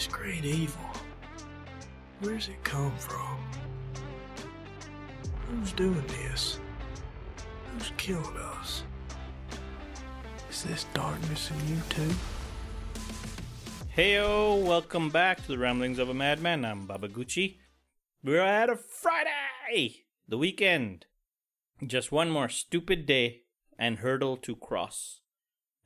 This great evil. Where's it come from? Who's doing this? Who's killing us? Is this darkness in you too? Heyo, welcome back to the Ramblings of a Madman. I'm Baba Gucci. We're at a Friday, the weekend. Just one more stupid day and hurdle to cross.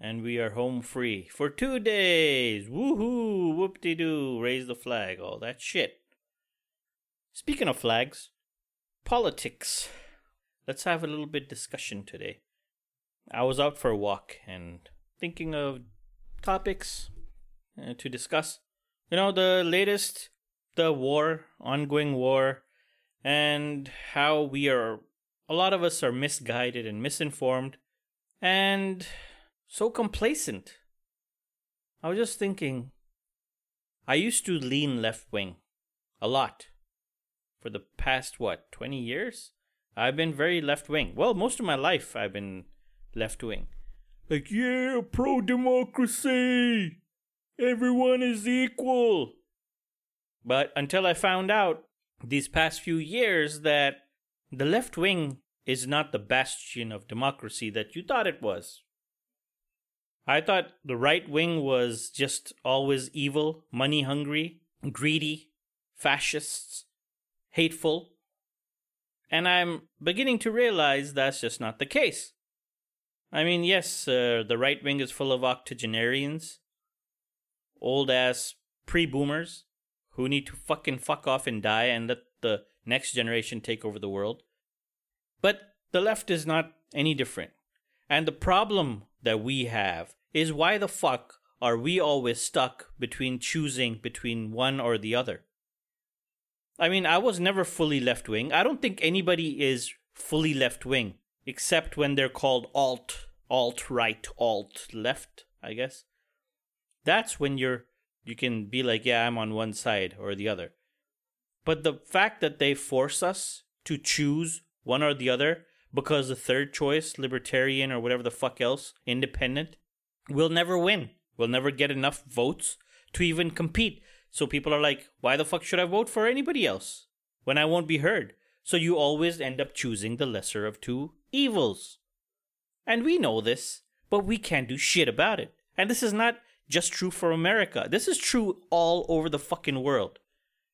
And we are home free for two days. Woohoo, whoop de doo, raise the flag, all that shit. Speaking of flags, politics. Let's have a little bit discussion today. I was out for a walk and thinking of topics uh, to discuss. You know, the latest, the war, ongoing war, and how we are, a lot of us are misguided and misinformed and so complacent. I was just thinking, I used to lean left wing a lot for the past, what, 20 years? I've been very left wing. Well, most of my life I've been left wing. Like, yeah, pro democracy. Everyone is equal. But until I found out these past few years that the left wing is not the bastion of democracy that you thought it was. I thought the right wing was just always evil, money hungry, greedy, fascists, hateful. And I'm beginning to realize that's just not the case. I mean, yes, uh, the right wing is full of octogenarians, old ass pre boomers who need to fucking fuck off and die and let the next generation take over the world. But the left is not any different. And the problem that we have is why the fuck are we always stuck between choosing between one or the other? I mean, I was never fully left wing. I don't think anybody is fully left wing except when they're called alt, alt right, alt left, I guess. That's when you're you can be like, yeah, I'm on one side or the other. But the fact that they force us to choose one or the other because the third choice, libertarian or whatever the fuck else, independent, will never win. We'll never get enough votes to even compete. So people are like, why the fuck should I vote for anybody else when I won't be heard? So you always end up choosing the lesser of two evils. And we know this, but we can't do shit about it. And this is not just true for America. This is true all over the fucking world.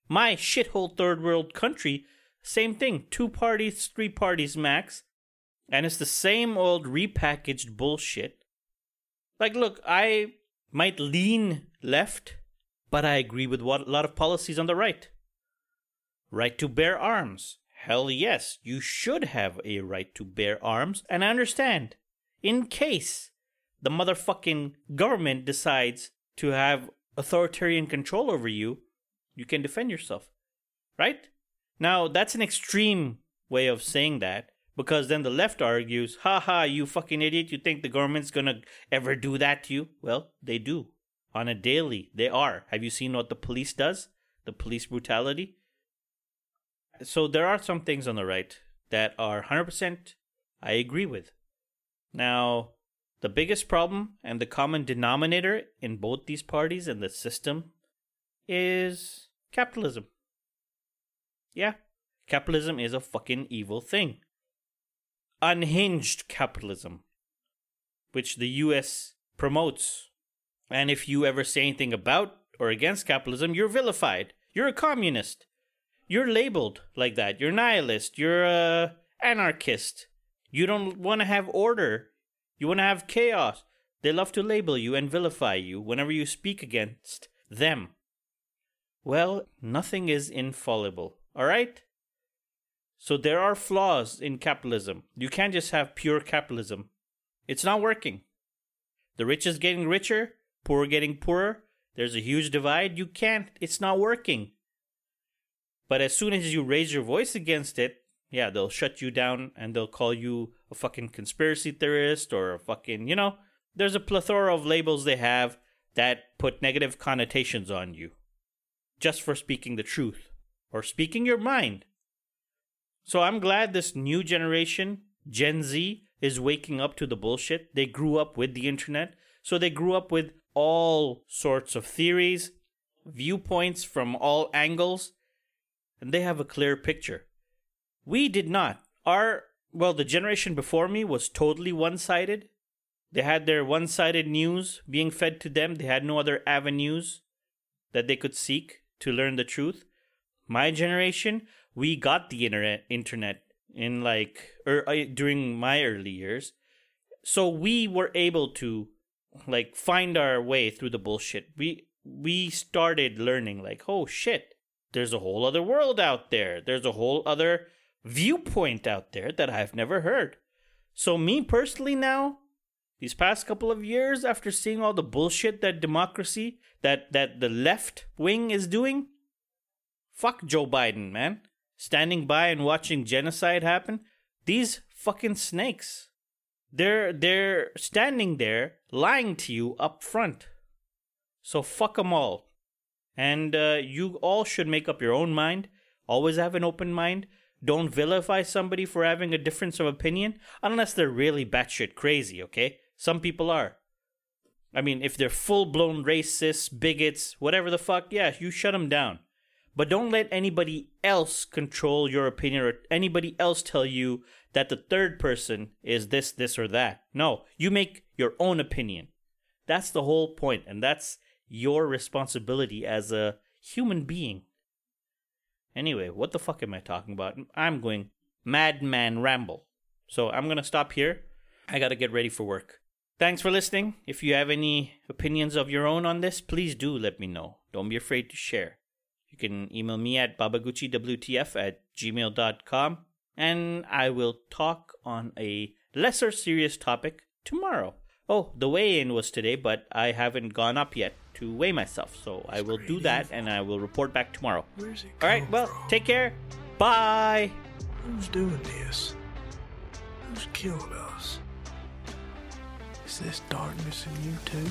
My shithole third world country, same thing. Two parties, three parties max. And it's the same old repackaged bullshit. Like, look, I might lean left, but I agree with what a lot of policies on the right. Right to bear arms. Hell yes, you should have a right to bear arms, and I understand. In case the motherfucking government decides to have authoritarian control over you, you can defend yourself. Right? Now, that's an extreme way of saying that because then the left argues, "Ha ha, you fucking idiot, you think the government's gonna ever do that to you? Well, they do. On a daily, they are. Have you seen what the police does? The police brutality? So there are some things on the right that are 100% I agree with. Now, the biggest problem and the common denominator in both these parties and the system is capitalism. Yeah, capitalism is a fucking evil thing. Unhinged capitalism, which the US promotes. And if you ever say anything about or against capitalism, you're vilified. You're a communist. You're labeled like that. You're nihilist. You're a anarchist. You don't want to have order you want to have chaos. They love to label you and vilify you whenever you speak against them. Well, nothing is infallible, alright? So there are flaws in capitalism. You can't just have pure capitalism. It's not working. The rich is getting richer, poor getting poorer. There's a huge divide. You can't, it's not working. But as soon as you raise your voice against it, yeah, they'll shut you down and they'll call you a fucking conspiracy theorist or a fucking, you know, there's a plethora of labels they have that put negative connotations on you just for speaking the truth or speaking your mind. So I'm glad this new generation, Gen Z, is waking up to the bullshit. They grew up with the internet, so they grew up with all sorts of theories, viewpoints from all angles, and they have a clear picture. We did not. Our, well, the generation before me was totally one sided. They had their one sided news being fed to them, they had no other avenues that they could seek to learn the truth. My generation, we got the internet, internet in like er, during my early years, so we were able to like find our way through the bullshit. We we started learning like, oh shit, there's a whole other world out there. There's a whole other viewpoint out there that I've never heard. So me personally now, these past couple of years after seeing all the bullshit that democracy that that the left wing is doing, fuck Joe Biden, man. Standing by and watching genocide happen. These fucking snakes. They're they're standing there lying to you up front. So fuck them all. And uh, you all should make up your own mind. Always have an open mind. Don't vilify somebody for having a difference of opinion unless they're really batshit crazy, okay? Some people are. I mean, if they're full blown racists, bigots, whatever the fuck, yeah, you shut them down. But don't let anybody else control your opinion or anybody else tell you that the third person is this, this, or that. No, you make your own opinion. That's the whole point, and that's your responsibility as a human being. Anyway, what the fuck am I talking about? I'm going madman ramble. So I'm going to stop here. I got to get ready for work. Thanks for listening. If you have any opinions of your own on this, please do let me know. Don't be afraid to share. You can email me at babaguchiwtf at gmail.com and I will talk on a lesser serious topic tomorrow. Oh, the weigh in was today, but I haven't gone up yet to weigh myself, so I will do that and I will report back tomorrow. All right, well, from? take care. Bye. Who's doing this? Who's killed us? Is this darkness in you too?